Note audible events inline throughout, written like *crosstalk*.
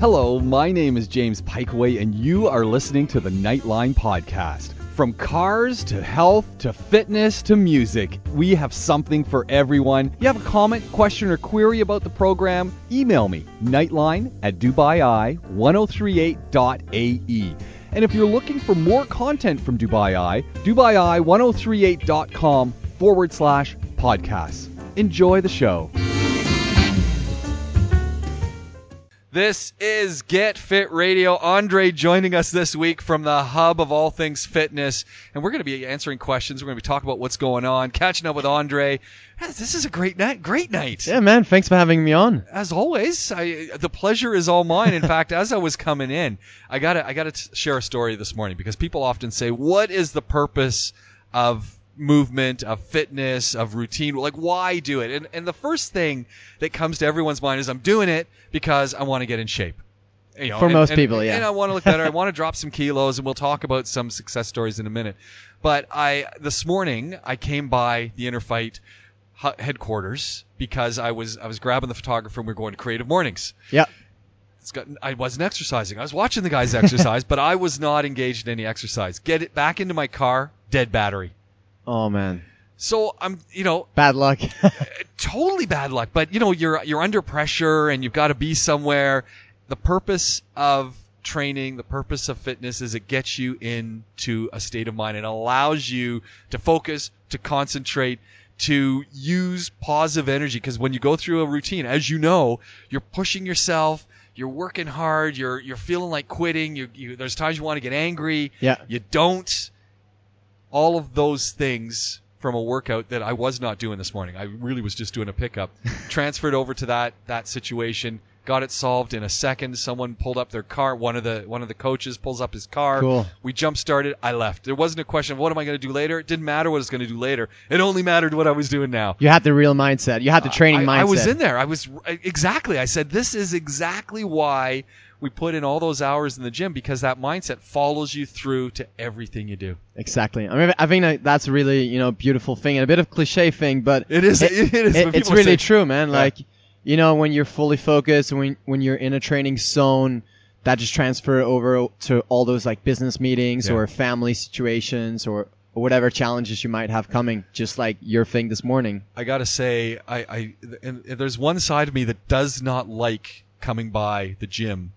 Hello, my name is James Piecowye, and you are listening to the Nightline Podcast. From cars to health to fitness to music, we have something for everyone. You have a comment, question, or query about the program? Email me, nightline at dubai1038.ae. And if you're looking for more content from Dubai Eye, dubai1038.com forward slash podcasts. Enjoy the show. This is Get Fit Radio. Andre joining us this week from the hub of all things fitness. And we're going to be answering questions. We're going to be talking about what's going on, catching up with Andre. This is a great night. Great night. Yeah, man. Thanks for having me on. As always, I, the pleasure is all mine. In *laughs* fact, as I was coming in, I got to I got to share a story this morning because people often say, "What is the purpose of movement, of fitness, of routine. Like, why do it? And, and the first thing that comes to everyone's mind is I'm doing it because I want to get in shape. You know, For and, most and, people, yeah. And I want to look better. I want to drop some kilos, and we'll talk about some success stories in a minute. But I this morning I came by the Inner Fight headquarters because I was I was grabbing the photographer and we are going to Creative Mornings. Yeah. It's got, I wasn't exercising. I was watching the guys exercise, *laughs* but I was not engaged in any exercise. Get it back into my car, dead battery. Oh man. So I'm, you know, bad luck. *laughs* totally bad luck. But you know, you're you're under pressure and you've got to be somewhere. The purpose of training, the purpose of fitness is it gets you into a state of mind and allows you to focus, to concentrate, to use positive energy. Because when you go through a routine, as you know, you're pushing yourself. You're working hard. You're you're feeling like quitting. You, you there's times you want to get angry. Yeah. You don't all of those things from a workout that I was not doing this morning. I really was just doing a pickup. *laughs* Transferred over to that that situation, got it solved in a second. Someone pulled up their car. One of the one of the coaches pulls up his car. Cool. We jump started. I left. There wasn't a question of what am I going to do later. It didn't matter what I was going to do later. It only mattered what I was doing now. You had the real mindset. You had the training uh, I, mindset. I was in there. I was exactly. I said this is exactly why we put in all those hours in the gym because that mindset follows you through to everything you do. Exactly. I mean, I think that's a really you know beautiful thing and a bit of cliche thing, but it is. It, it is. It, it's really say, true, man. Yeah. Like you know when you're fully focused when when you're in a training zone. That just transfer over to all those like business meetings yeah. or family situations or or whatever challenges you might have coming, just like your thing this morning. I gotta say, I, I and there's one side of me that does not like coming by the gym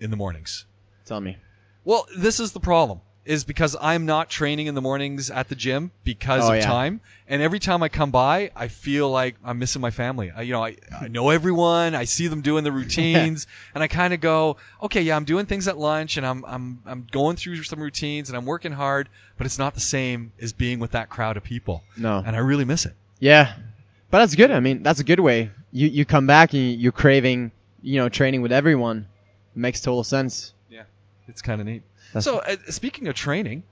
in the mornings. Tell me. Well, this is the problem. Is because I'm not training in the mornings at the gym because oh, of yeah. time, and every time I come by, I feel like I'm missing my family. I, you know, I, I know everyone, I see them doing the *laughs* routines, and I kind of go, okay, yeah, I'm doing things at lunch, and I'm I'm I'm going through some routines, and I'm working hard, but it's not the same as being with that crowd of people. No, and I really miss it. Yeah, but that's good. I mean, that's a good way. You you come back and you're craving, you know, training with everyone makes total sense. Yeah, it's kind of neat. That's so, uh, speaking of training,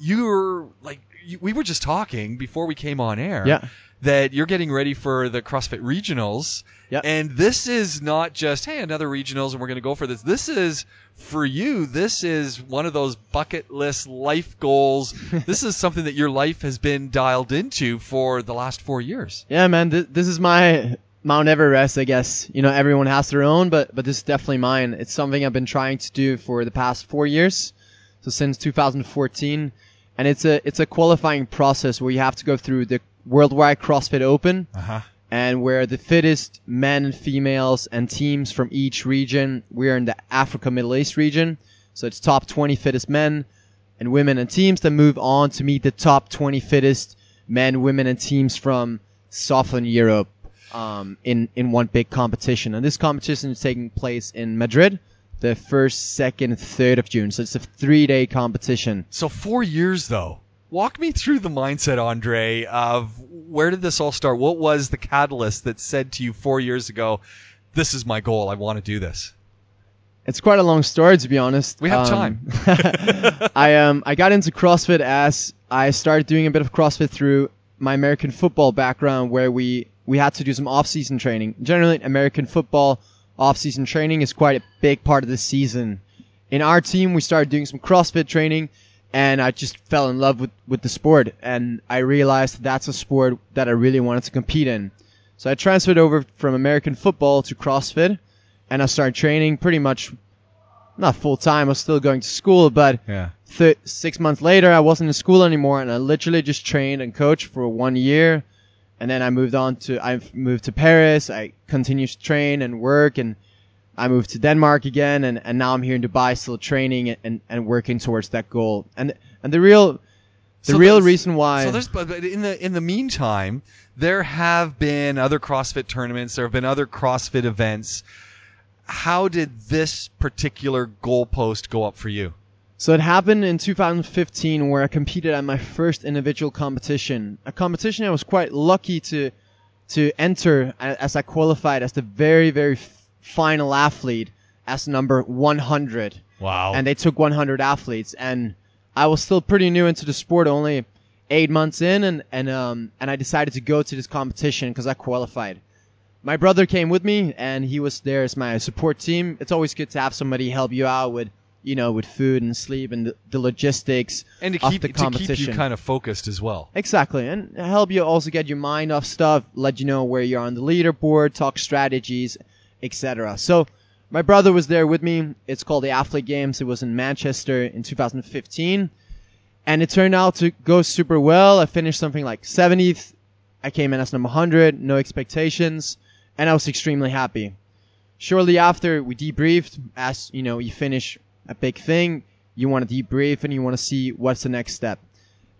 you were like, you, we were just talking before we came on air. Yeah. That you're getting ready for the CrossFit regionals. Yeah. And this is not just, hey, another regionals and we're going to go for this. This is, for you, this is one of those bucket list life goals. *laughs* this is something that your life has been dialed into for the last four years. Yeah, man. Th- this is my Mount Everest, I guess. You know, everyone has their own, but but this is definitely mine. It's something I've been trying to do for the past four years, so since 2014, and it's a it's a qualifying process where you have to go through the Worldwide CrossFit Open, uh-huh. and where the fittest men and females and teams from each region. We're in the Africa Middle East region, so it's top 20 fittest men and women and teams that move on to meet the top 20 fittest men, women, and teams from Southern Europe um, in in one big competition, and this competition is taking place in Madrid, the first, second, third of June. So it's a three day competition. So four years though. Walk me through the mindset, Andre, of where did this all start? What was the catalyst that said to you four years ago, "This is my goal. I want to do this." It's quite a long story, to be honest. We have um, time. *laughs* I um I got into CrossFit as I started doing a bit of CrossFit through my American football background, where we we had to do some off-season training. Generally, American football off-season training is quite a big part of the season. In our team, we started doing some CrossFit training, and I just fell in love with, with the sport, and I realized that's a sport that I really wanted to compete in. So I transferred over from American football to CrossFit, and I started training pretty much not full time. I was still going to school, but Yeah. th- six months later, I wasn't in school anymore, and I literally just trained and coached for one year, and then I moved on to I moved to Paris. I continued to train and work, and I moved to Denmark again, and, and now I'm here in Dubai, still training and, and working towards that goal. And and the real the So real reason why So there's, but but in the in the meantime, there have been other CrossFit tournaments. There have been other CrossFit events. How did this particular goalpost go up for you? So it happened in 2015 where I competed at my first individual competition. A competition I was quite lucky to to enter as I qualified as the very very f- final athlete as number 100. Wow. And they took 100 athletes and I was still pretty new into the sport only 8 months in and and um and I decided to go to this competition cuz I qualified. My brother came with me and he was there as my support team. It's always good to have somebody help you out with you know, with food and sleep and the, the logistics and to of keep the to keep you competition. kind of focused as well. Exactly, and help you also get your mind off stuff, let you know where you're on the leaderboard, talk strategies, etc. So, my brother was there with me. It's called the Athlete Games. It was in Manchester in 2015, and it turned out to go super well. I finished something like 70th. I came in as number 100, no expectations, and I was extremely happy. Shortly after, we debriefed. As you know, you finish a big thing, you want to debrief and you want to see what's the next step.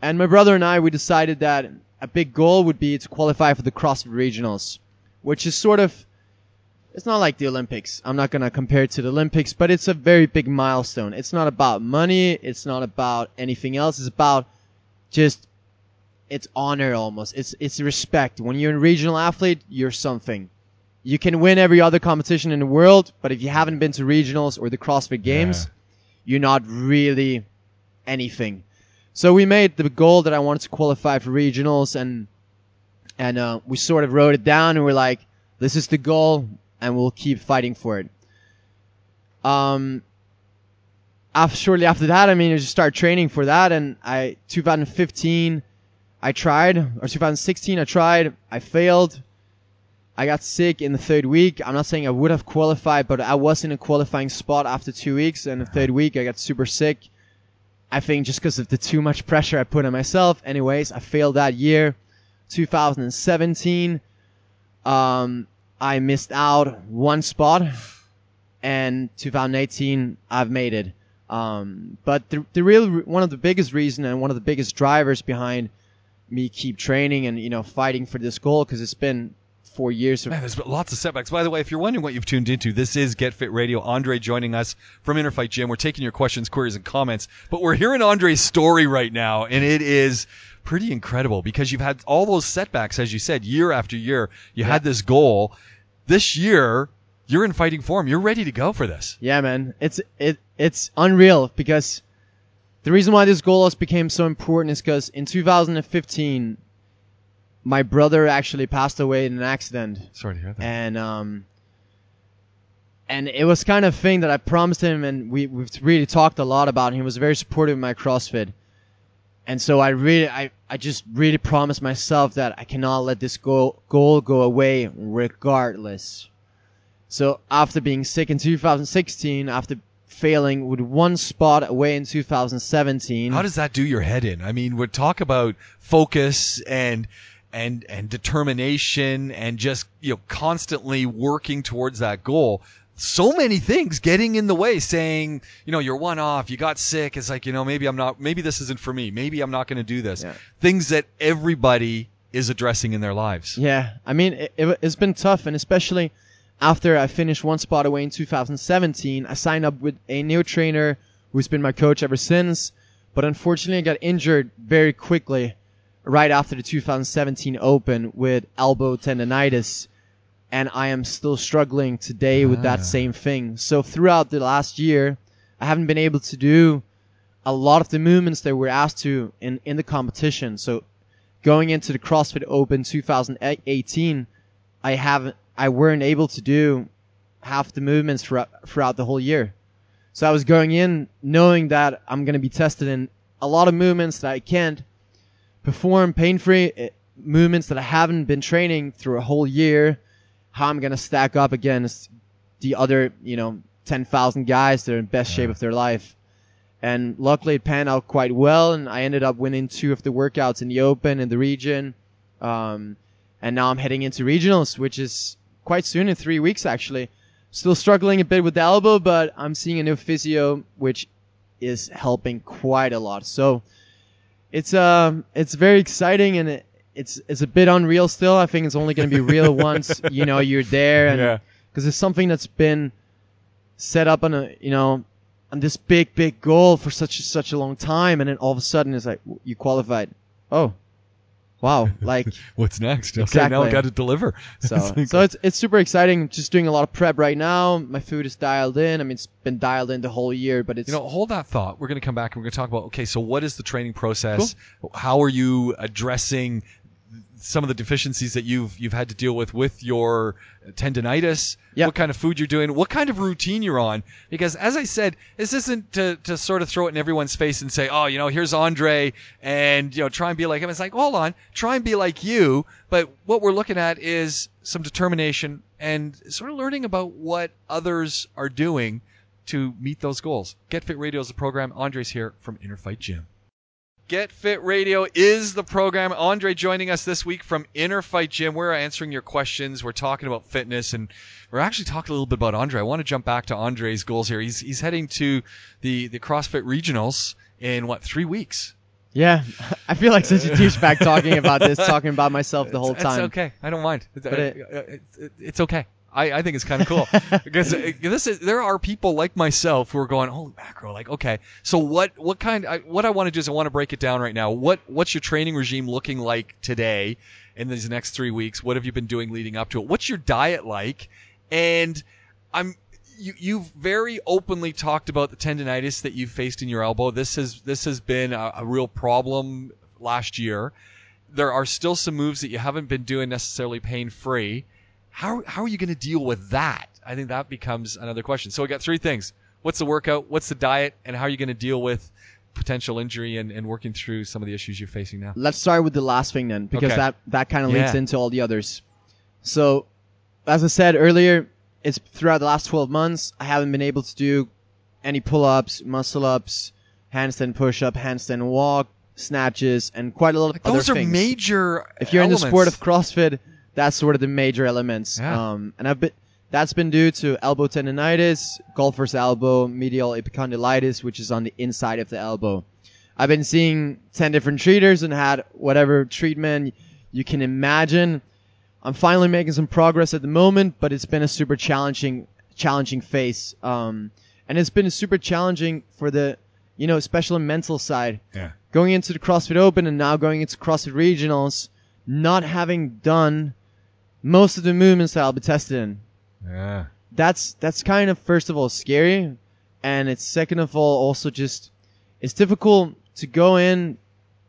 And my brother and I, we decided that a big goal would be to qualify for the CrossFit Regionals, which is sort of, it's not like the Olympics. I'm not going to compare it to the Olympics, but it's a very big milestone. It's not about money. It's not about anything else. It's about just, it's honor almost. It's, it's respect. When you're a regional athlete, you're something. You can win every other competition in the world, but if you haven't been to regionals or the CrossFit Games, Yeah. you're not really anything. So we made the goal that I wanted to qualify for regionals, and and uh, we sort of wrote it down, and we're like, this is the goal, and we'll keep fighting for it. Um, after, shortly after that, I mean, I just started training for that, and I 2015, I tried, or 2016, I tried, I failed. I got sick in the third week. I'm not saying I would have qualified, but I was in a qualifying spot after two weeks, and the third week I got super sick. I think just because of the too much pressure I put on myself. Anyways, I failed that year. 2017, um, I missed out one spot, and 2018 I've made it. Um, but the the real one of the biggest reason and one of the biggest drivers behind me keep training and you know fighting for this goal because it's been four years Man, there's been lots of setbacks. By the way, if you're wondering what you've tuned into, this is Get Fit Radio. Andre joining us from Inner Fight Gym. We're taking your questions, queries, and comments. But we're hearing Andre's story right now, and it is pretty incredible because you've had all those setbacks, as you said, year after year. You had this goal. This year, you're in fighting form. You're ready to go for this. Yeah, man, it's it it's unreal because the reason why this goal has became so important is because in 2015, my brother actually passed away in an accident, Sorry to hear that. and um, and it was kind of thing that I promised him, and we we've really talked a lot about. And he was very supportive of my CrossFit, and so I really I I just really promised myself that I cannot let this goal goal go away regardless. So after being sick in 2016, after failing with one spot away in 2017, How does that do your head in? I mean, we talk about focus and and and determination and just you know constantly working towards that goal. So many things getting in the way, saying, you know, you're one off, you got sick. It's like, you know, maybe I'm not, maybe this isn't for me. Maybe I'm not going to do this. Yeah. Things that everybody is addressing in their lives. Yeah, I mean, it, it, it's been tough, and especially after I finished one spot away in 2017, I signed up with a new trainer who's been my coach ever since. But unfortunately, I got injured very quickly right after the 2017 Open with elbow tendonitis, and I am still struggling today with Ah. that same thing. So throughout the last year, I haven't been able to do a lot of the movements that we're asked to in, in the competition. So going into the CrossFit Open 2018, I haven't, I weren't able to do half the movements throughout, throughout the whole year. So I was going in knowing that I'm going to be tested in a lot of movements that I can't perform pain-free, eh, movements that I haven't been training through a whole year, how I'm going to stack up against the other, you know, 10,000 guys that are in best shape of their life. And luckily it panned out quite well and I ended up winning two of the workouts in the open in the region. Um, and now I'm heading into regionals, which is quite soon in three weeks actually. Still struggling a bit with the elbow, but I'm seeing a new physio, which is helping quite a lot. So it's um it's very exciting and it, it's it's a bit unreal still. I think it's only going to be real *laughs* once you know you're there and Yeah. because it's something that's been set up on a you know on this big big goal for such such a long time and then all of a sudden it's like you qualified. Oh. Wow, *laughs* like What's next? Okay, now I got to deliver. *laughs* so so it's it's super exciting. Just doing a lot of prep right now. My food is dialed in. I mean, it's been dialed in the whole year, but it's You know, hold that thought. We're going to come back and we're going to talk about okay, so what is the training process? How are you addressing some of the deficiencies that you've you've had to deal with with your tendonitis? Yeah. What kind of food you're doing? What kind of routine you're on? Because as I said, this isn't to, to sort of throw it in everyone's face and say, oh, you know, here's Andre, and you know, try and be like him. It's like, hold on, try and be like you. But what we're looking at is some determination and sort of learning about what others are doing to meet those goals. Get Fit Radio is a program. Andre's here from Inner Fight Gym. Get Fit Radio is the program. Andre joining us this week from Inner Fight Gym. We're answering your questions. We're talking about fitness and we're actually talking a little bit about Andre. I want to jump back to Andre's goals here. He's he's heading to the the CrossFit Regionals in what three weeks? yeah. *laughs* I feel like such a douchebag talking about this, *laughs* talking about myself the whole time. It's okay. I don't mind. It's, But it- uh, it- it's okay. I, I think it's kind of cool *laughs* because uh, this is there are people like myself who are going holy macro like okay so what what kind I, what I want to do is I want to break it down right now what what's your training regime looking like today in these next three weeks what have you been doing leading up to it what's your diet like and I'm you, you've very openly talked about the tendonitis that you faced in your elbow. This has this has been a, a real problem last year. There are still some moves that you haven't been doing necessarily pain free. How how are you going to deal with that? I think that becomes another question. So we got three things. What's the workout? What's the diet? And how are you going to deal with potential injury and, and working through some of the issues you're facing now? Let's start with the last thing then, because Okay. that that kind of links Yeah. into all the others. So, as I said earlier, it's throughout the last 12 months I haven't been able to do any pull-ups, muscle-ups, handstand push-up, handstand walk, snatches, and quite a lot of Like other those are major. if you're in the sport of CrossFit, that's sort of the major elements. Yeah. Um, and I've been that's been due to elbow tendonitis, golfer's elbow, medial epicondylitis, which is on the inside of the elbow. I've been seeing ten different treaters and had whatever treatment you can imagine. I'm finally making some progress at the moment, but it's been a super challenging challenging phase. Um, and it's been super challenging for the you know, especially mental side yeah. going into the CrossFit Open and now going into CrossFit Regionals, not having done most of the movements that I'll be tested in. Yeah. That's that's kind of first of all scary, and it's second of all also just it's difficult to go in,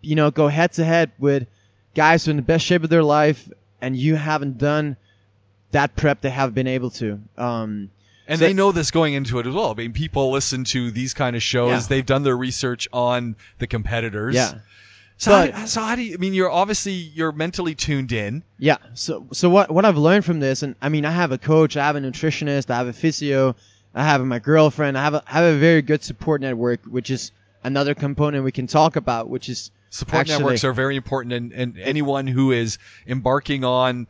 you know, go head to head with guys who are in the best shape of their life, and you haven't done that prep they have been able to. Um, And So- they know this going into it as well. I mean, people listen to these kind of shows. Yeah. They've done their research on the competitors. yeah. So, But- how, so how do you? I mean, you're obviously you're mentally tuned in. Yeah. So so what what I've learned from this, and I mean, I have a coach, I have a nutritionist, I have a physio, I have my girlfriend, I have a I have a very good support network, which is another component we can talk about, which is Support Actually- networks are very important, and, and anyone who is embarking on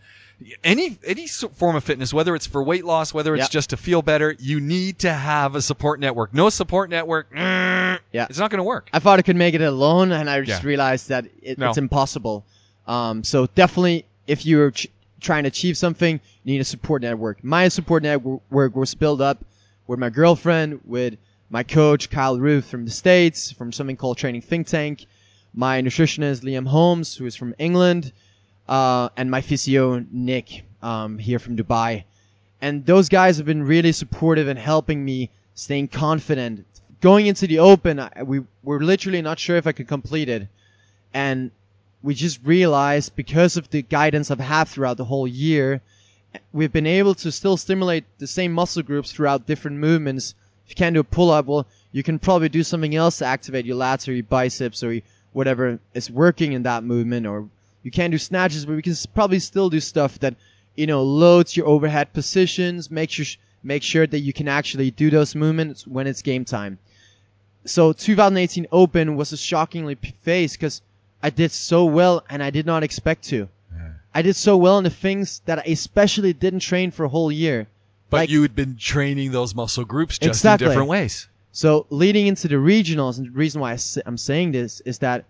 any any form of fitness, whether it's for weight loss, whether it's Yeah. just to feel better, you need to have a support network. No support network, yeah, Yeah. it's not going to work. I thought I could make it alone, and I just Yeah. realized that it, No. it's impossible. Um, so definitely, if you're ch- trying to achieve something, you need a support network. My support network was built up with my girlfriend, with my coach Kyle Ruth from the states, from something called Training Think Tank, my nutritionist Liam Holmes, who is from England, uh, and my physio Nick um, here from Dubai. And those guys have been really supportive and helping me staying confident. Going into the open, I, we were literally not sure if I could complete it. And we just realized because of the guidance I've had throughout the whole year, we've been able to still stimulate the same muscle groups throughout different movements. If you can't do a pull up, well, you can probably do something else to activate your lats or your biceps or whatever is working in that movement. Or you can't do snatches, but we can probably still do stuff that, you know, loads your overhead positions, makes your, sh- make sure that you can actually do those movements when it's game time. So 2018 Open was a shockingly p- phase because I did so well and I did not expect to. I did so well in the things that I especially didn't train for a whole year. But Like- you had been training those muscle groups just Exactly. in different ways. So leading into the regionals, and the reason why I s- I'm saying this is that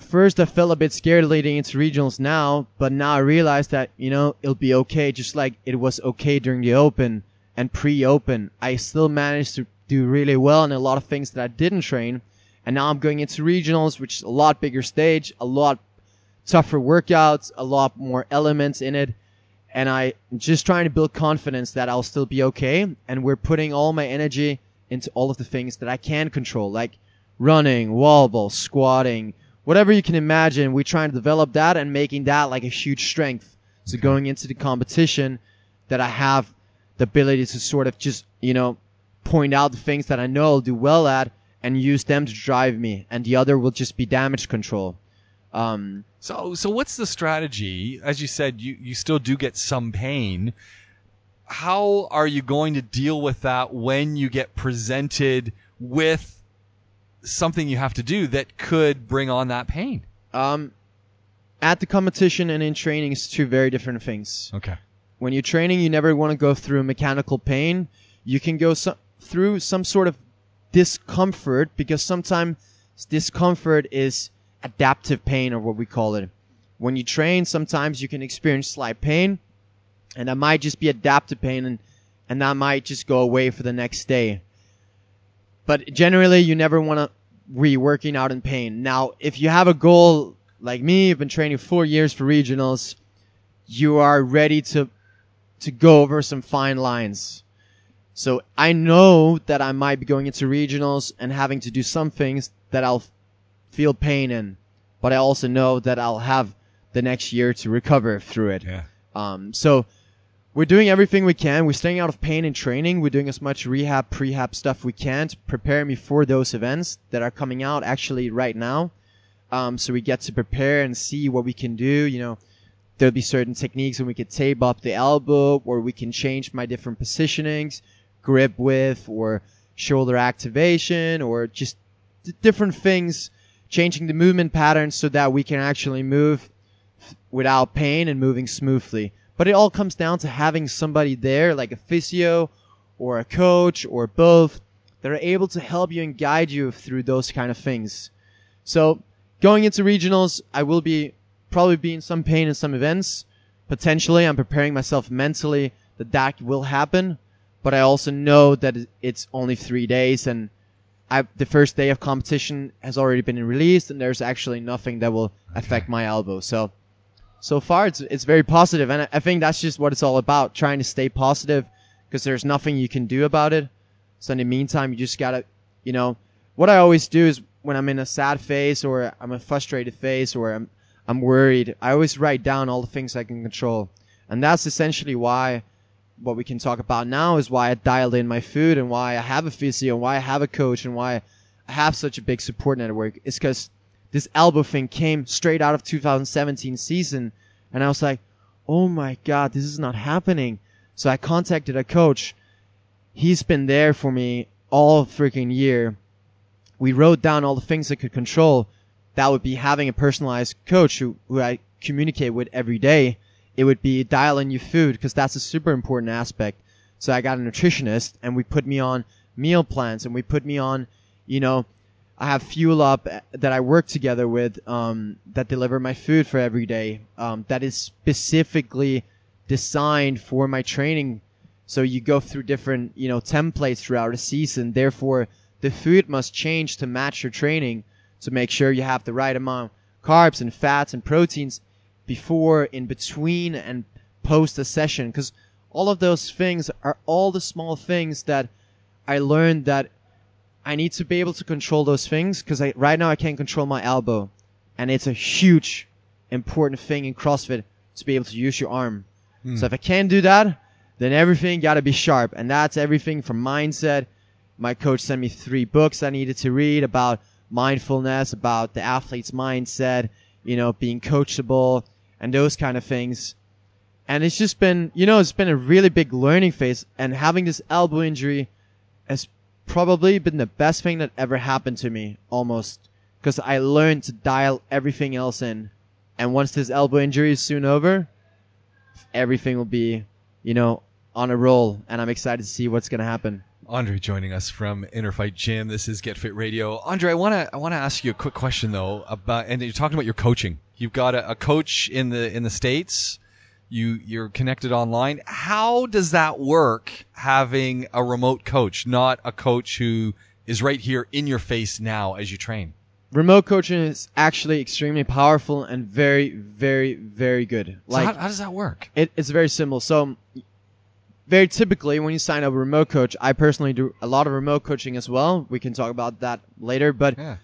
first I felt a bit scared leading into regionals now, but now I realize that you know it'll be okay, just like it was okay during the Open and pre-Open. I still managed to do really well in a lot of things that I didn't train, and now I'm going into regionals, which is a lot bigger stage, a lot tougher workouts, a lot more elements in it. And I'm just trying to build confidence that I'll still be okay. And we're putting all my energy into all of the things that I can control, like running, wall ball, squatting, whatever you can imagine. We're trying to develop that and making that like a huge strength. So going into the competition, that I have the ability to sort of just, you know, point out the things that I know I'll do well at and use them to drive me. And the other will just be damage control. Um, So, so what's the strategy? As you said, you, you still do get some pain. How are you going to deal with that when you get presented with something you have to do that could bring on that pain? um, at the competition and in training is two very different things. Okay. when you're training, you never want to go through mechanical pain. You can go so- through some sort of discomfort because sometimes discomfort is adaptive pain or what we call it. When you train, sometimes you can experience slight pain and that might just be adaptive pain and, and that might just go away for the next day. But generally, you never want to be working out in pain. Now, if you have a goal like me, you've been training four years for regionals, you are ready to to go over some fine lines. So I know that I might be going into regionals and having to do some things that I'll feel pain in, but I also know that I'll have the next year to recover through it. Yeah. Um, so we're doing everything we can. We're staying out of pain in training. We're doing as much rehab, prehab stuff we can to prepare me for those events that are coming out actually right now. Um, so we get to prepare and see what we can do. You know, there'll be certain techniques when we could tape up the elbow, or we can change my different positionings, grip width, or shoulder activation, or just d- different things, changing the movement patterns so that we can actually move without pain and moving smoothly. But it all comes down to having somebody there, like a physio or a coach or both, that are able to help you and guide you through those kind of things. So going into regionals, I will be probably be in some pain in some events. Potentially, I'm preparing myself mentally that that will happen, but I also know that it's only three days and I, the first day of competition has already been released and there's actually nothing that will affect my elbow. So, so far it's, it's very positive and I, I think that's just what it's all about, trying to stay positive because there's nothing you can do about it. So in the meantime, you just gotta, you know, what I always do is when I'm in a sad phase or I'm a frustrated phase or I'm, I'm worried, I always write down all the things I can control. And that's essentially why what we can talk about now is why I dialed in my food and why I have a physio and why I have a coach and why I have such a big support network. is because this elbow thing came straight out of 2017 season and I was like, oh my god, this is not happening. So I contacted a coach. He's been there for me all freaking year. We wrote down all the things I could control. That would be having a personalized coach who, who I communicate with every day. It would be dialing your food because that's a super important aspect. So I got a nutritionist and we put me on meal plans and we put me on, you know, I have Fuel Up uh, that I work together with um, that deliver my food for every day. Um, that is specifically designed for my training. So you go through different, you know, templates throughout a season. Therefore, the food must change to match your training to make sure you have the right amount of carbs and fats and proteins before, in between, and post a session. Because all of those things are all the small things that I learned that I need to be able to control those things. Because I, right now I can't control my elbow, and it's a huge, important thing in CrossFit to be able to use your arm. Hmm. So if I can't do that, then everything got to be sharp, and that's everything from mindset. My coach sent me three books I needed to read about mindfulness, about the athlete's mindset, you know, being coachable, and those kind of things. And it's just been, you know, it's been a really big learning phase. And having this elbow injury has probably been the best thing that ever happened to me, almost. Because I learned to dial everything else in. And once this elbow injury is soon over, everything will be, you know, on a roll. And I'm excited to see what's going to happen. Andre joining us from Inner Fight Gym. This is Get Fit Radio. Andre, I want to I want to ask you a quick question though about and you're talking about your coaching. You've got a, a coach in the in the states. You you're connected online. How does that work having a remote coach, not a coach who is right here in your face now as you train? Remote coaching is actually extremely powerful and very, very, very good. So how, how does that work? It, it's very simple. So, very typically, when you sign up a remote coach, I personally do a lot of remote coaching as well. We can talk about that later. But Yeah.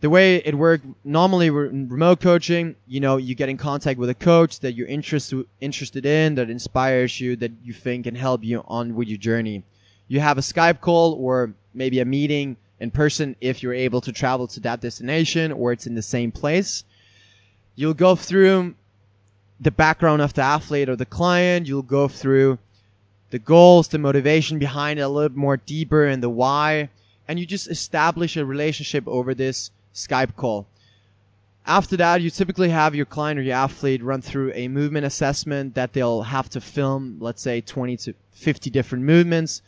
The way it works, normally remote coaching, you know, you get in contact with a coach that you're interested interested in, that inspires you, that you think can help you on with your journey. You have a Skype call or maybe a meeting in person if you're able to travel to that destination or it's in the same place. You'll go through the background of the athlete or the client. You'll go through the goals, the motivation behind it a little bit more deeper and the why. And you just establish a relationship over this Skype call. After that, you typically have your client or your athlete run through a movement assessment that they'll have to film, let's say 20 to 50 different movements,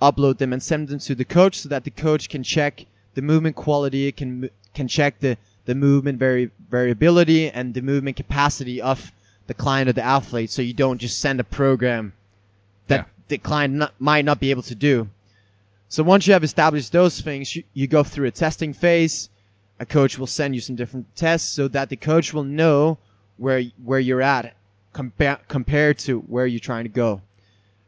upload them and send them to the coach so that the coach can check the movement quality, can can check the the movement vari- variability and the movement capacity of the client or the athlete. So you don't just send a program that Yeah. the client not, might not be able to do. So once you have established those things, you, you go through a testing phase. A coach will send you some different tests so that the coach will know where where you're at compare compared to where you're trying to go.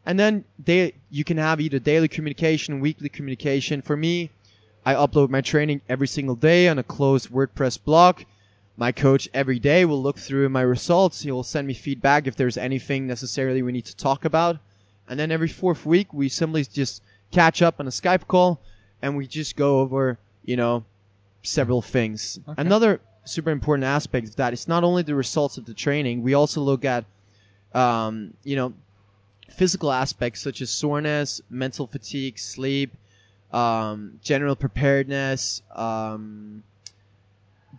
And then they you can have either daily communication, weekly communication. For me, I upload my training every single day on a closed WordPress blog. My coach every day will look through my results. He will send me feedback if there's anything necessarily we need to talk about. And then every fourth week, we simply just catch up on a Skype call and we just go over, you know, several things. Okay. Another super important aspect of that is not only the results of the training, we also look at, um, you know, physical aspects such as soreness, mental fatigue, sleep, um, general preparedness, um,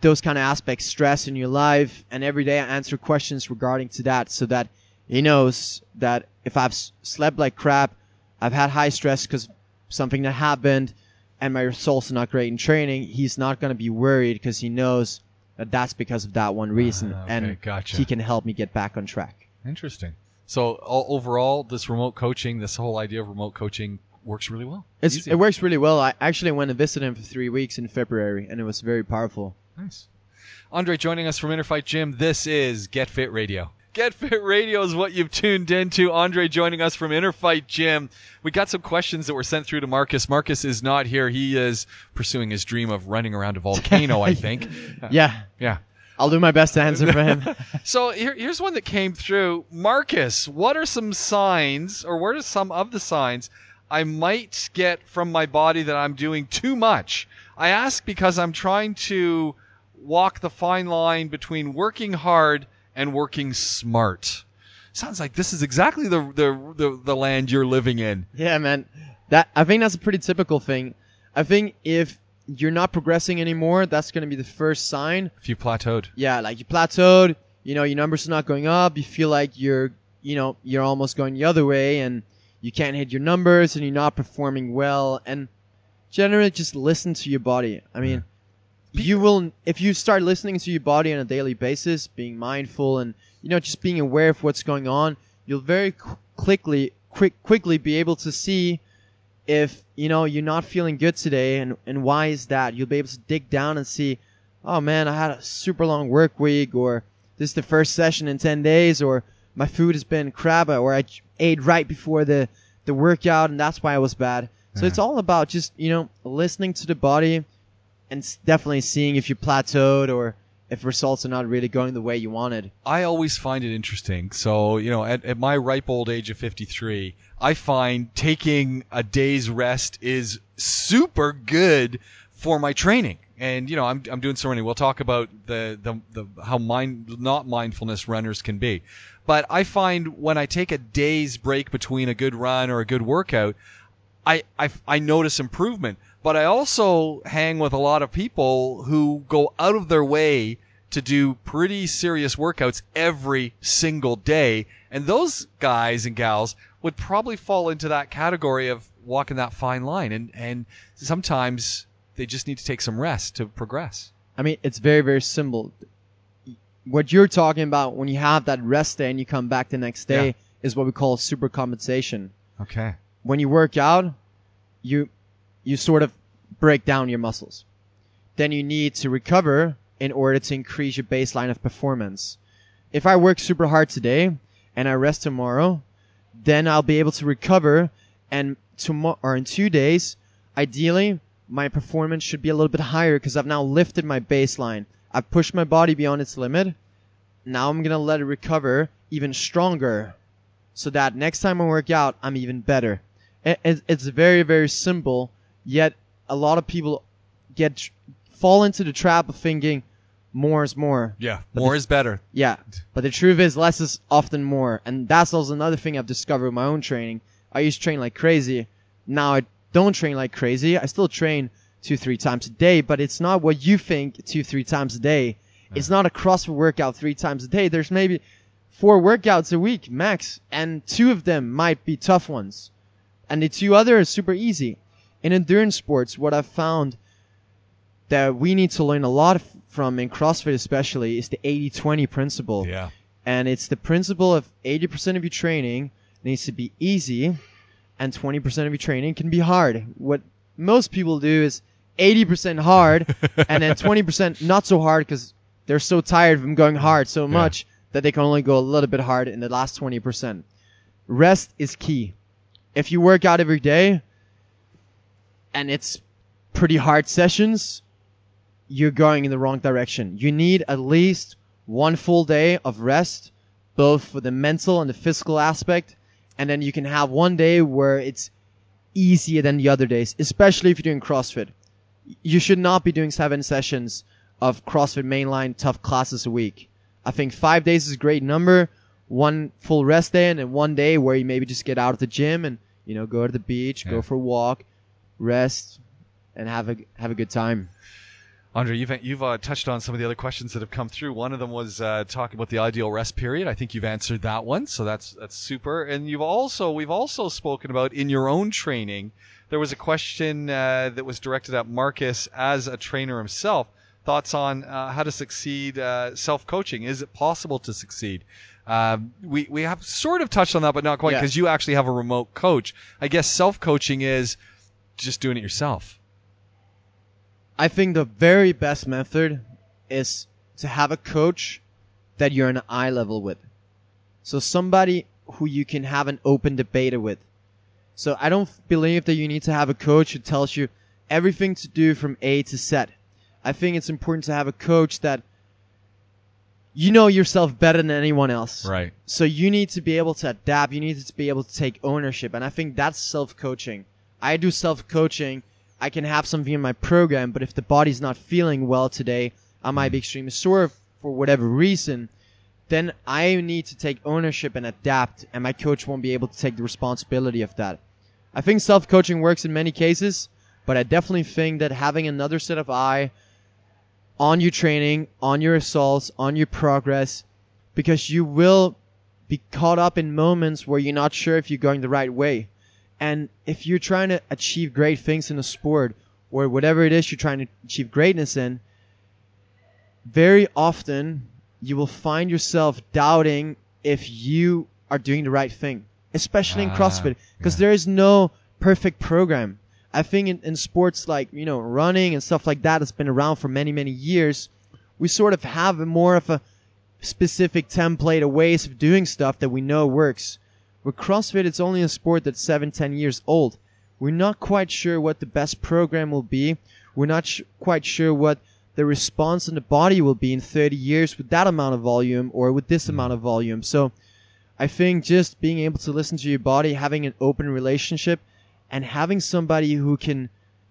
those kind of aspects, stress in your life, and every day I answer questions regarding to that, so that he knows that if I've s- slept like crap, I've had high stress because something that happened, and my results are not great in training, he's not going to be worried because he knows that that's because of that one reason, Ah, okay, and gotcha. he can help me get back on track. Interesting. So overall, this remote coaching, this whole idea of remote coaching works really well. It's, it works really well. I actually went and visited him for three weeks in February, and it was very powerful. Nice. Andre joining us from Inner Fight Gym. This is Get Fit Radio. Get Fit Radio is what you've tuned into. Andre joining us from Inner Fight Gym. We got some questions that were sent through to Marcus. Marcus is not here. He is pursuing his dream of running around a volcano, I *laughs* think. Yeah, Yeah. I'll do my best to answer for him. *laughs* *laughs* So here, here's one that came through. Marcus, what are some signs, or what are some of the signs I might get from my body that I'm doing too much? I ask because I'm trying to walk the fine line between working hard and working smart. Sounds like this is exactly the the, the, the land you're living in. yeah, man. That I think that's a pretty typical thing. I think if you're not progressing anymore, that's gonna be the first sign. If you plateaued. Yeah, like you plateaued. You know, your numbers are not going up. You feel like you're, you know, you're almost going the other way, and you can't hit your numbers, and you're not performing well. And generally, just listen to your body. I mean, you will if you start listening to your body on a daily basis, being mindful, and you know, just being aware of what's going on. You'll very qu- quickly, quick, quickly be able to see if you know you're not feeling good today, and and why is that? You'll be able to dig down and see, oh man, I had a super long work week, or this is the first session in 10 days, or my food has been crap, or I ate right before the, the workout and that's why I was bad. So it's all about just, you know, listening to the body and definitely seeing if you plateaued or if results are not really going the way you wanted. I always find it interesting. So, you know, at, at my ripe old age of 53, I find taking a day's rest is super good for my training. And you know, I'm I'm doing so many. We'll talk about the the, the how mind not mindfulness runners can be. But I find when I take a day's break between a good run or a good workout, I I, I notice improvement. But I also hang with a lot of people who go out of their way to do pretty serious workouts every single day. And those guys and gals would probably fall into that category of walking that fine line. And, and sometimes they just need to take some rest to progress. I mean, it's very, very simple. What you're talking about when you have that rest day and you come back the next day Yeah. is what we call super compensation. Okay. When you work out, you you sort of break down your muscles. Then you need to recover in order to increase your baseline of performance. If I work super hard today and I rest tomorrow, then I'll be able to recover and tomorrow or in two days, ideally my performance should be a little bit higher because I've now lifted my baseline. I've pushed my body beyond its limit. Now I'm gonna let it recover even stronger, so that next time I work out, I'm even better. It, it, it's very very simple, yet a lot of people get fall into the trap of thinking more is more. Yeah. More is better. Yeah, but the truth is less is often more, and that's also another thing I've discovered with my own training. I used to train like crazy. Now I don't train like crazy. I still train two, three times a day, but it's not what you think two, three times a day. It's not a CrossFit workout three times a day. There's maybe four workouts a week max, and two of them might be tough ones, and the two other are super easy. In endurance sports, what I've found that we need to learn a lot from in CrossFit especially is the 80-20 principle. Yeah. And it's the principle of 80% of your training needs to be easy and 20% of your training can be hard. What most people do is 80% hard *laughs* and then 20% not so hard because they're so tired from going hard so much that they can only go a little bit hard in the last 20%. Rest is key. If you work out every day and it's pretty hard sessions, you're going in the wrong direction. You need at least one full day of rest, both for the mental and the physical aspect, and then you can have one day where it's easier than the other days, especially if you're doing CrossFit. You should not be doing seven sessions of CrossFit mainline tough classes a week. I think five days is a great number. One full rest day and then one day where you maybe just get out of the gym and you know go to the beach, Yeah. go for a walk, rest, and have a have a good time. Andre, you've you've uh, touched on some of the other questions that have come through. One of them was uh, talking about the ideal rest period. I think you've answered that one, so that's that's super. And you've also we've also spoken about in your own training. There was a question uh, that was directed at Marcus as a trainer himself. Thoughts on uh, how to succeed uh, self-coaching? Is it possible to succeed? Um, we we have sort of touched on that, but not quite Yeah. because you actually have a remote coach. I guess self-coaching is just doing it yourself. I think the very best method is to have a coach that you're on eye level with. So somebody who you can have an open debate with. So I don't believe that you need to have a coach who tells you everything to do from A to Z. I think it's important to have a coach that you know yourself better than anyone else. Right. So you need to be able to adapt. You need to be able to take ownership. And I think that's self-coaching. I do self-coaching. I can have something in my program, but if the body's not feeling well today, I might be extremely sore for whatever reason, then I need to take ownership and adapt, and my coach won't be able to take the responsibility of that. I think self-coaching works in many cases, but I definitely think that having another set of eye on your training, on your assaults, on your progress, because you will be caught up in moments where you're not sure if you're going the right way. And if you're trying to achieve great things in a sport or whatever it is you're trying to achieve greatness in, very often you will find yourself doubting if you are doing the right thing, especially in Ah, CrossFit, because yeah. there is no perfect program. I think in, in sports like, you know, running and stuff like that that's been around for many, many years, we sort of have a more of a specific template of ways of doing stuff that we know works. With CrossFit, it's only a sport that's seven, ten years old. We're not quite sure what the best program will be. We're not sh- quite sure what the response in the body will be in 30 years with that amount of volume or with this amount of volume. So I think just being able to listen to your body, having an open relationship, and having somebody who can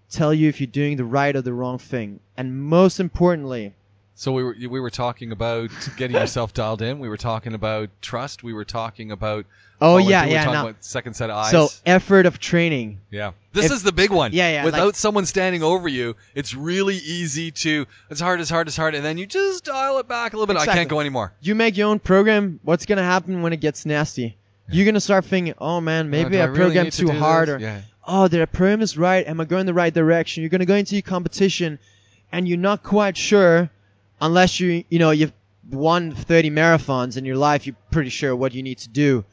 tell you if you're doing the right or the wrong thing. And most importantly, So we were we were talking about getting *laughs* yourself dialed in. We were talking about trust. We were talking about oh, oh volunteer, yeah, we were yeah, talking no. about second set of eyes. So effort of training. yeah, this if- is the big one. Yeah, yeah, Without like- someone standing over you, it's really easy to. It's hard, it's hard, it's hard, and then you just dial it back a little bit. I can't go anymore. You make your own program. What's gonna happen when it gets nasty? You're gonna start thinking, oh man, maybe do I, really programmed need to too hard, this? or yeah. oh, the program is right. Am I going the right direction? You're gonna go into your competition, and you're not quite sure, unless you you know you've won 30 marathons in your life. You're pretty sure what you need to do,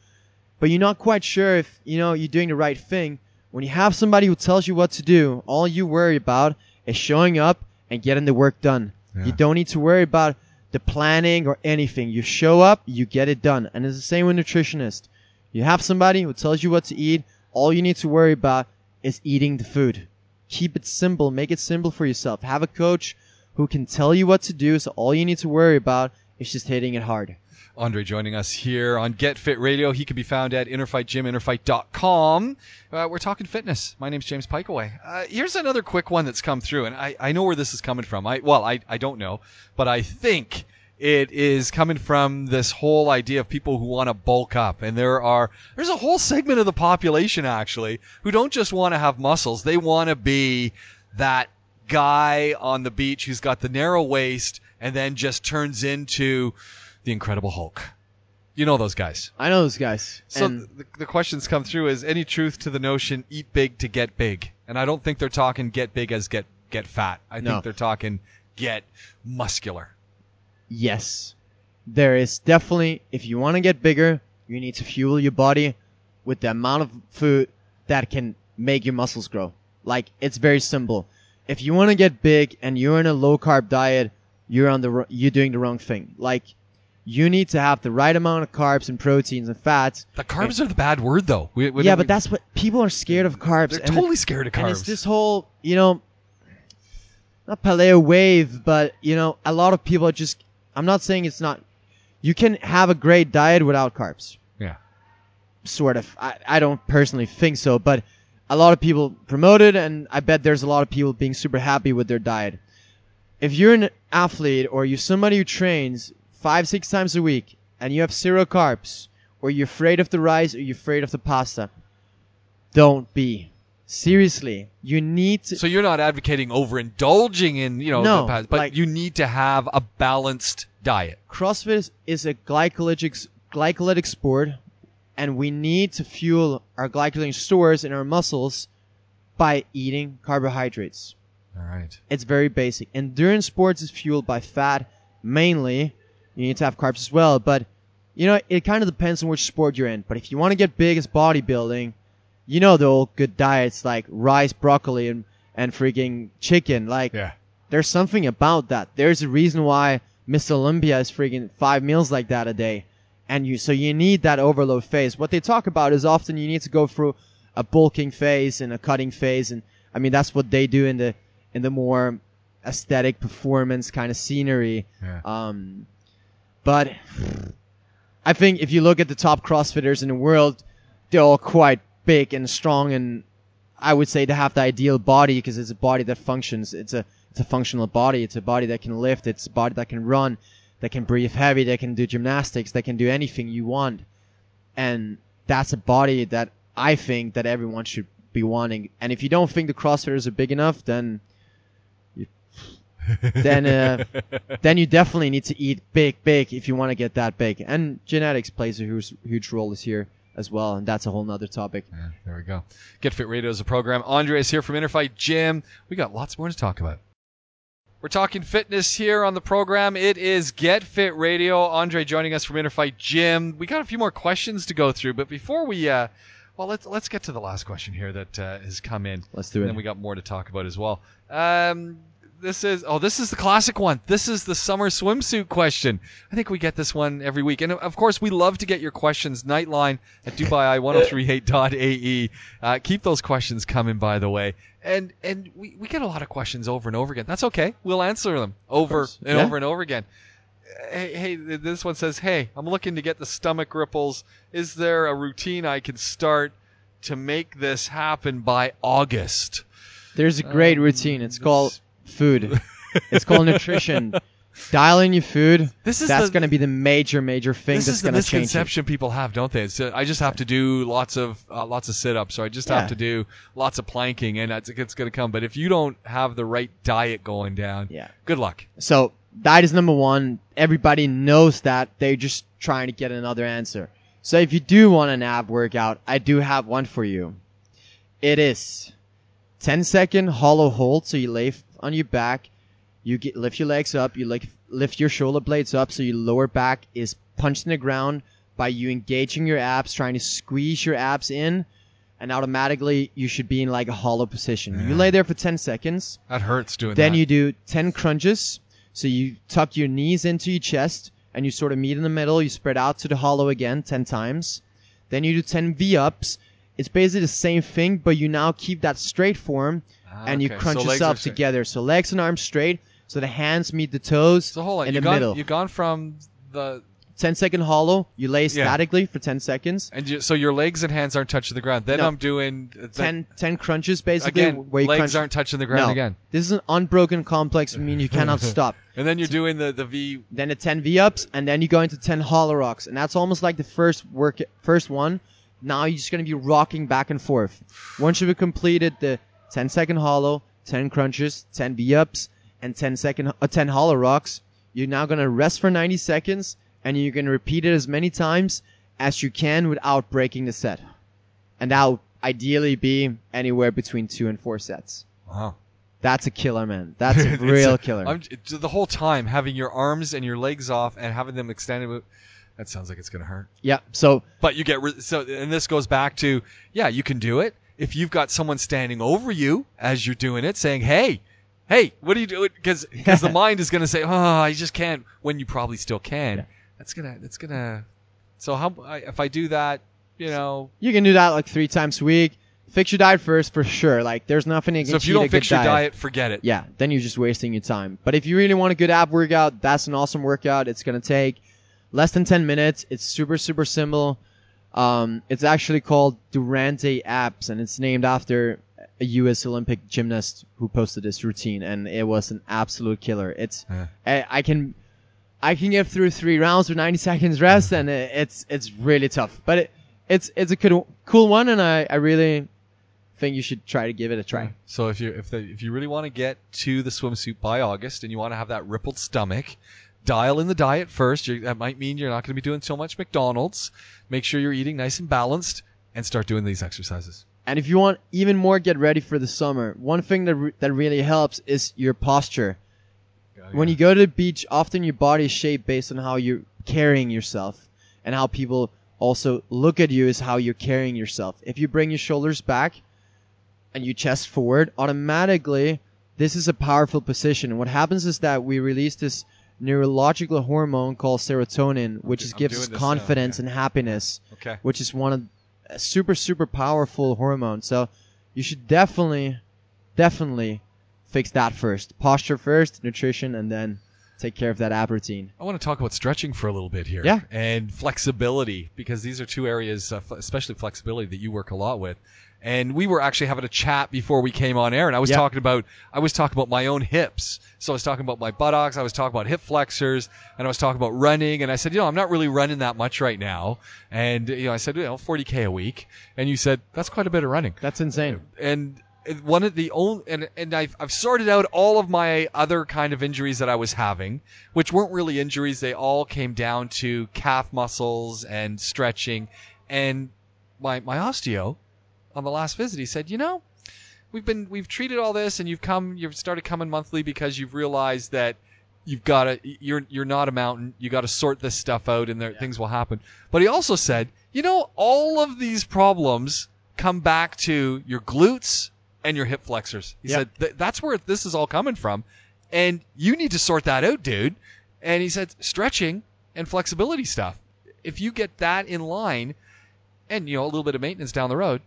but you're not quite sure if you know you're doing the right thing. When you have somebody who tells you what to do, all you worry about is showing up and getting the work done. Yeah. You don't need to worry about the planning or anything. You show up, you get it done. And it's the same with nutritionist. You have somebody who tells you what to eat. All you need to worry about is eating the food. Keep it simple. Make it simple for yourself. Have a coach who can tell you what to do. So all you need to worry about is just hitting it hard. Andre joining us here on Get Fit Radio. He can be found at Inner Fight Gym, innerfight.com. Uh, we're talking fitness. My name's James Piecowye. Uh, here's another quick one that's come through, and I, I know where this is coming from. I Well, I, I don't know, but I think it is coming from this whole idea of people who want to bulk up. And there are, there's a whole segment of the population actually who don't just want to have muscles. They want to be that guy on the beach who's got the narrow waist and then just turns into the Incredible Hulk. You know those guys. I know those guys. So and the, the questions come through is any truth to the notion eat big to get big? And I don't think they're talking get big as get get fat. I No. think they're talking get muscular. yes, there is definitely, if you want to get bigger, you need to fuel your body with the amount of food that can make your muscles grow. Like, it's very simple. If you want to get big and you're in a low carb diet, you're on the, you're doing the wrong thing. Like, you need to have the right amount of carbs and proteins and fats. The carbs are the bad word though. We, we- yeah, we- but that's what people are scared of carbs. they're and totally scared of carbs. and it's this whole, you know, not paleo wave, but you know, a lot of people are just. I'm not saying it's not. You can have a great diet without carbs. yeah. Sort of. I, I don't personally think so, but a lot of people promoted, and I bet there's a lot of people being super happy with their diet. If you're an athlete or you're somebody who trains five, six times a week and you have zero carbs, or you're afraid of the rice or you're afraid of the pasta, don't be. Seriously, you need to. So you're not advocating overindulging in, you know, No, past, but like- you need to have a balanced diet. CrossFit is, is a glycolytic glycolytic sport, and we need to fuel our glycogen stores in our muscles by eating carbohydrates. All right. It's very basic. Endurance sports is fueled by fat mainly. You need to have carbs as well, but you know it kind of depends on which sport you're in. But if you want to get big as bodybuilding, you know the old good diets like rice, broccoli, and and freaking chicken. Like Yeah. there's something about that. There's a reason why Miss Olympia is freaking five meals like that a day. And you, so you need that overload phase. What they talk about is often you need to go through a bulking phase and a cutting phase. And I mean, that's what they do in the, in the more aesthetic performance kind of scenery. Yeah. Um, but I think if you look at the top CrossFitters in the world, they're all quite big and strong, and I would say they have the ideal body because it's a body that functions. It's a it's a functional body. It's a body that can lift. It's a body that can run, that can breathe heavy, that can do gymnastics, that can do anything you want, and that's a body that I think that everyone should be wanting. And if you don't think the CrossFitters are big enough, then *laughs* then uh, then you definitely need to eat big, big if you want to get that big. And genetics plays a huge, huge role this year as well, and that's a whole nother topic. Yeah, there we go. Get Fit Radio is a program. Andre is here from Inner Fight Gym. We got lots more to talk about. We're talking fitness here on the program. It is Get Fit Radio. Andre joining us from Inner Fight Gym. We got a few more questions to go through, but before we, uh, well, let's let's get to the last question here that uh, has come in. Let's do it. And it. we got more to talk about as well. Um, this is oh, this is the classic one. This is the summer swimsuit question. I think we get this one every week, and of course we love to get your questions. Nightline at Dubai1038.ae. Uh, keep those questions coming, by the way. And and we, we get a lot of questions over and over again. That's okay. We'll answer them over and Yeah. over and over again. Hey, hey, this one says, "Hey, I'm looking to get the stomach ripples. Is there a routine I can start to make this happen by August?" There's a great Um, routine. It's called food. it's called *laughs* nutrition. Dial in your food. This is That's the- going to be the major, major thing this that's is the going to change it. misconception people have, don't they? It's, uh, I just have to do lots of uh, lots of sit-ups, or I just Yeah. have to do lots of planking, and it's, it's going to come. But if you don't have the right diet going down, Yeah. good luck. So diet is number one. Everybody knows that. They're just trying to get another answer. So if you do want an ab workout, I do have one for you. It is 10 second hollow hold. So you lay f- on your back. You get, lift your legs up. You like lift your shoulder blades up. So your lower back is punched in the ground by you engaging your abs, trying to squeeze your abs in. And automatically you should be in like a hollow position. You lay there for 10 seconds. That hurts doing Then that. Then you do 10 crunches. So you tuck your knees into your chest and you sort of meet in the middle. You spread out to the hollow again 10 times. Then you do 10 V ups. It's basically the same thing, but you now keep that straight form Ah, and you okay. crunch So yourself together. So legs and arms straight. So the hands meet the toes So hold on, in you've the gone, middle. you've gone from the 10 second hollow. You lay statically for 10 seconds. and you, so your legs and hands aren't touching the ground. Then No. I'm doing the, 10, 10 crunches basically. again. where you legs crunch. aren't touching the ground no. again, This is an unbroken complex, meaning you cannot *laughs* stop. and then you're doing the the V. then the 10 V-ups, and then you go into 10 hollow rocks, and that's almost like the first work, first one. Now you're just gonna be rocking back and forth. Once you've completed the 10 second hollow, 10 crunches, 10 V-ups, and 10 second, uh, 10 hollow rocks, you're now gonna rest for 90 seconds, and you're gonna repeat it as many times as you can without breaking the set. And that will ideally be anywhere between two and four sets. Wow. That's a killer, man. That's a *laughs* real a- killer. I'm, the whole time having your arms and your legs off and having them extended. That sounds like it's gonna hurt. yeah. So But you get re- so, and this goes back to yeah, you can do it if you've got someone standing over you as you're doing it, saying, "Hey, hey, what are you doing?" Because the *laughs* mind is gonna say, "Oh, I just can't." When you probably still can. Yeah. That's gonna that's gonna. So how I, if I do that, you know? You can do that like three times a week. Fix your diet first for sure. Like there's nothing against So if you don't fix your diet, forget it. yeah, then you're just wasting your time. But if you really want a good ab workout, that's an awesome workout. It's gonna take less than 10 minutes. It's super super simple. Um, it's actually called Durante Abs, and it's named after a U.S. Olympic gymnast who posted this routine, and it was an absolute killer. It's Yeah. I, I can I can get through three rounds with 90 seconds rest, and it, it's it's really tough. But it, it's it's a cool cool one, and I, I really think you should try to give it a try. So if you if the, if you really want to get to the swimsuit by August and you want to have that rippled stomach, dial in the diet first. you that might mean you're not going to be doing so much McDonald's. Make sure you're eating nice and balanced, and start doing these exercises. And if you want even more, get ready for the summer. One thing that re- that really helps is your posture. When you go to the beach, often your body is shaped based on how you're carrying yourself, and how people also look at you is how you're carrying yourself. If you bring your shoulders back and your chest forward, automatically this is a powerful position. And what happens is that we release this neurological hormone called serotonin, which is, gives us confidence and happiness okay. which is one of a super super powerful hormone. So you should definitely definitely fix that first. Posture first, nutrition, and then take care of that ab routine. I want to talk about stretching for a little bit here. Yeah. And flexibility, because these are two areas, uh, f- especially flexibility, that you work a lot with. And we were actually having a chat before we came on air, and I was Yeah. talking about I was talking about my own hips. So I was talking about my buttocks, I was talking about hip flexors, and I was talking about running. And I said, you know, I'm not really running that much right now. And you know, I said, you know, 40k a week. And you said that's quite a bit of running That's insane. and one of the only and and I've I've sorted out all of my other kind of injuries that I was having, which weren't really injuries. They all came down to calf muscles and stretching. And my my osteo on the last visit, he said, you know, we've been we've treated all this, and you've come you've started coming monthly because you've realized that you've got to you're you're not a mountain. You got to sort this stuff out, and there, things will happen. But he also said, you know, all of these problems come back to your glutes and your hip flexors. He Yeah. said that's where this is all coming from, and you need to sort that out, dude. And he said stretching and flexibility stuff. If you get that in line, and you know a little bit of maintenance down the road,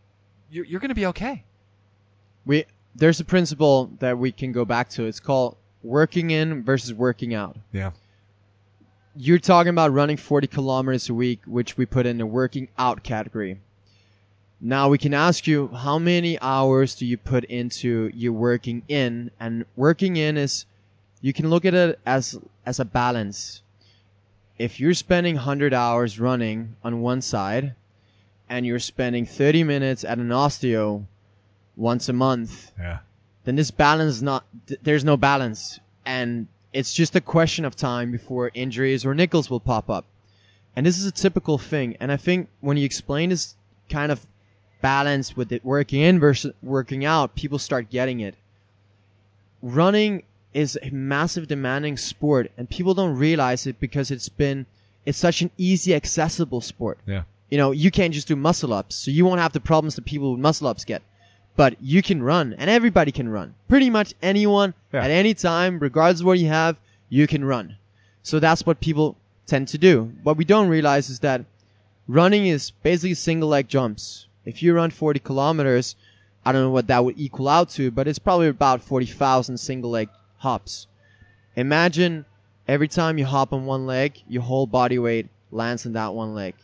you're, you're going to be okay. We there's a principle that we can go back to. It's called working in versus working out. Yeah. You're talking about running 40 kilometers a week, which we put in the working out category. Now we can ask you how many hours do you put into your working in? And working in is you can look at it as as a balance. If you're spending 100 hours running on one side and you're spending 30 minutes at an osteo once a month, Yeah. then this balance is not th- there's no balance. And it's just a question of time before injuries or nickels will pop up. And this is a typical thing. And i think when you explain this kind of balance with it working in versus working out people start getting it. Running is a massive demanding sport and people don't realize it because it's been it's such an easy accessible sport. Yeah. You know you can't just do muscle ups so you won't have the problems that people with muscle ups get. But you can run and everybody can run. Pretty much anyone Yeah. at any time regardless of what you have you can run. So that's what people tend to do. What we don't realize is that running is basically single leg jumps. If you run 40 kilometers i don't know what that would equal out to but it's probably about 40,000 single leg hops. Imagine every time you hop on one leg your whole body weight lands on that one leg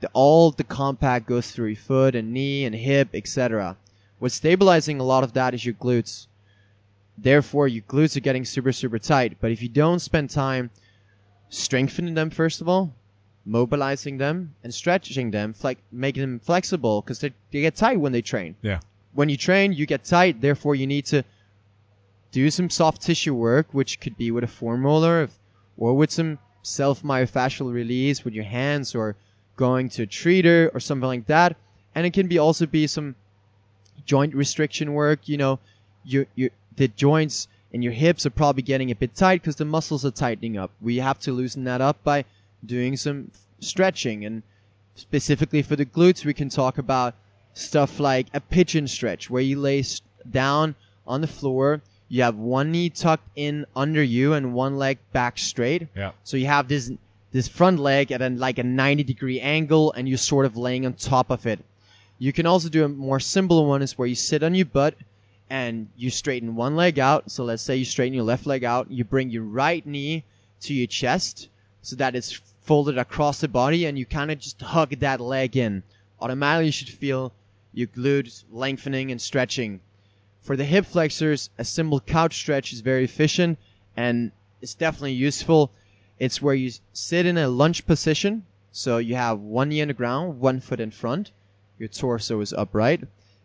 the, all the compact goes through your foot and knee and hip etc What's stabilizing a lot of that is your glutes. Therefore, your glutes are getting super, super tight. But if you don't spend time strengthening them, first of all, mobilizing them, and stretching them, like making them flexible, because they, they get tight when they train. Yeah. When you train, you get tight. Therefore, you need to do some soft tissue work, which could be with a foam roller or with some self myofascial release with your hands or going to a treater or something like that. And it can be also be some joint restriction work. You know, your your the joints and your hips are probably getting a bit tight because the muscles are tightening up. We have to loosen that up by doing some stretching, and specifically for the glutes, we can talk about stuff like a pigeon stretch, where you lay down on the floor. You have one knee tucked in under you and one leg back straight. Yeah. So you have this this front leg at a, like a 90 degree angle, and you're sort of laying on top of it. You can also do a more simple one is where you sit on your butt and you straighten one leg out. So let's say you straighten your left leg out, you bring your right knee to your chest so that it's folded across the body and you kind of just hug that leg in. Automatically you should feel your glutes lengthening and stretching. For the hip flexors, a simple couch stretch is very efficient and it's definitely useful. It's where you sit in a lunge position. So you have one knee on the ground, one foot in front your torso is upright,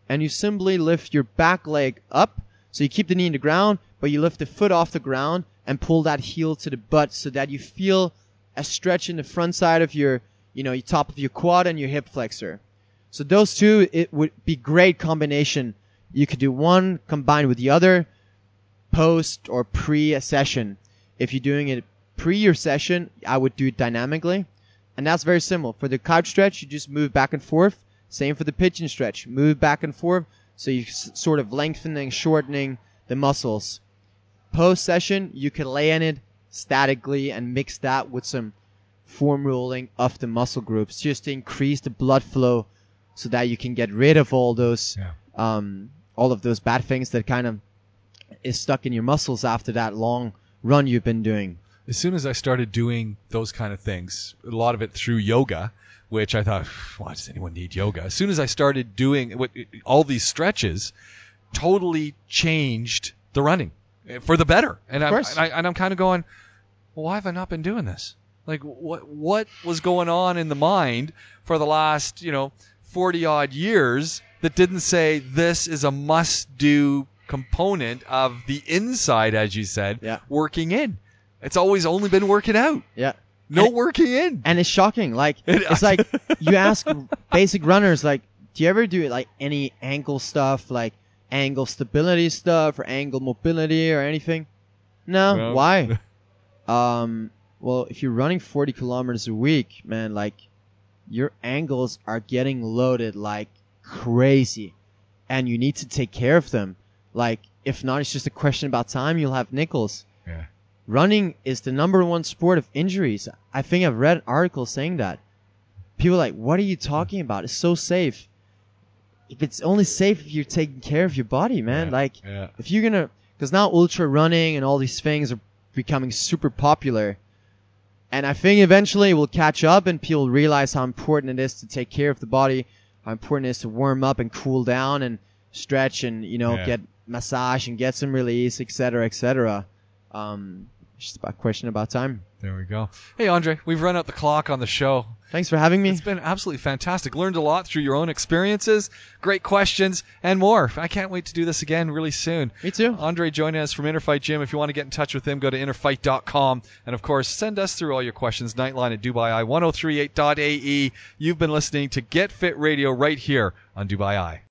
and you simply lift your back leg up. So you keep the knee in the ground, but you lift the foot off the ground and pull that heel to the butt so that you feel a stretch in the front side of your, you know, your top of your quad and your hip flexor. So those two, it would be great combination. You could do one combined with the other, post or pre a session. If you're doing it pre your session, I would do it dynamically. And that's very simple. For the couch stretch, you just move back and forth. Same for the pigeon stretch. Move back and forth. So you're sort of lengthening, shortening the muscles. Post session, you can lay in it statically and mix that with some form rolling of the muscle groups just to increase the blood flow so that you can get rid of all those, Yeah. um, all of those bad things that kind of is stuck in your muscles after that long run you've been doing. As soon as I started doing those kind of things, a lot of it through yoga, which I thought, why does anyone need yoga? As soon as I started doing what, all these stretches, totally changed the running eh, for the better. And I'm, and, I, and I'm kind of going, well, why have I not been doing this? Like, what what was going on in the mind for the last, you know, 40 odd years that didn't say this is a must do component of the inside, as you said, Yeah. working in. It's always only been working out, Yeah. no And- working in. and it's shocking. Like *laughs* It- it's like *laughs* you ask basic runners, like, do you ever do like any ankle stuff, like ankle stability stuff or ankle mobility or anything? No. No. Why? *laughs* um. Well, if you're running 40 kilometers a week, man, like your ankles are getting loaded like crazy, and you need to take care of them. Like, if not, it's just a question about time. You'll have nickels Yeah. Running is the number one sport of injuries. I think I've read an article saying that. People are like, what are you talking about? It's so safe. If it's only safe if you're taking care of your body, man. Yeah, Like, yeah. if you're gonna, because now ultra running and all these things are becoming super popular. And I think eventually it will catch up and people realize how important it is to take care of the body how important it is to warm up and cool down and stretch and you know Yeah. get massage and get some release, etc., etc. Um, it's just a question about time. There we go. Hey, Andre, we've run out the clock on the show. Thanks for having me. It's been absolutely fantastic. Learned a lot through your own experiences, great questions, and more. I can't wait to do this again really soon. Me too. Andre joining us from Inner Fight Gym. If you want to get in touch with him, go to innerfight.com. And of course, send us through all your questions. Nightline at Dubai Eye 1038.ae. You've been listening to Get Fit Radio right here on Dubai Eye.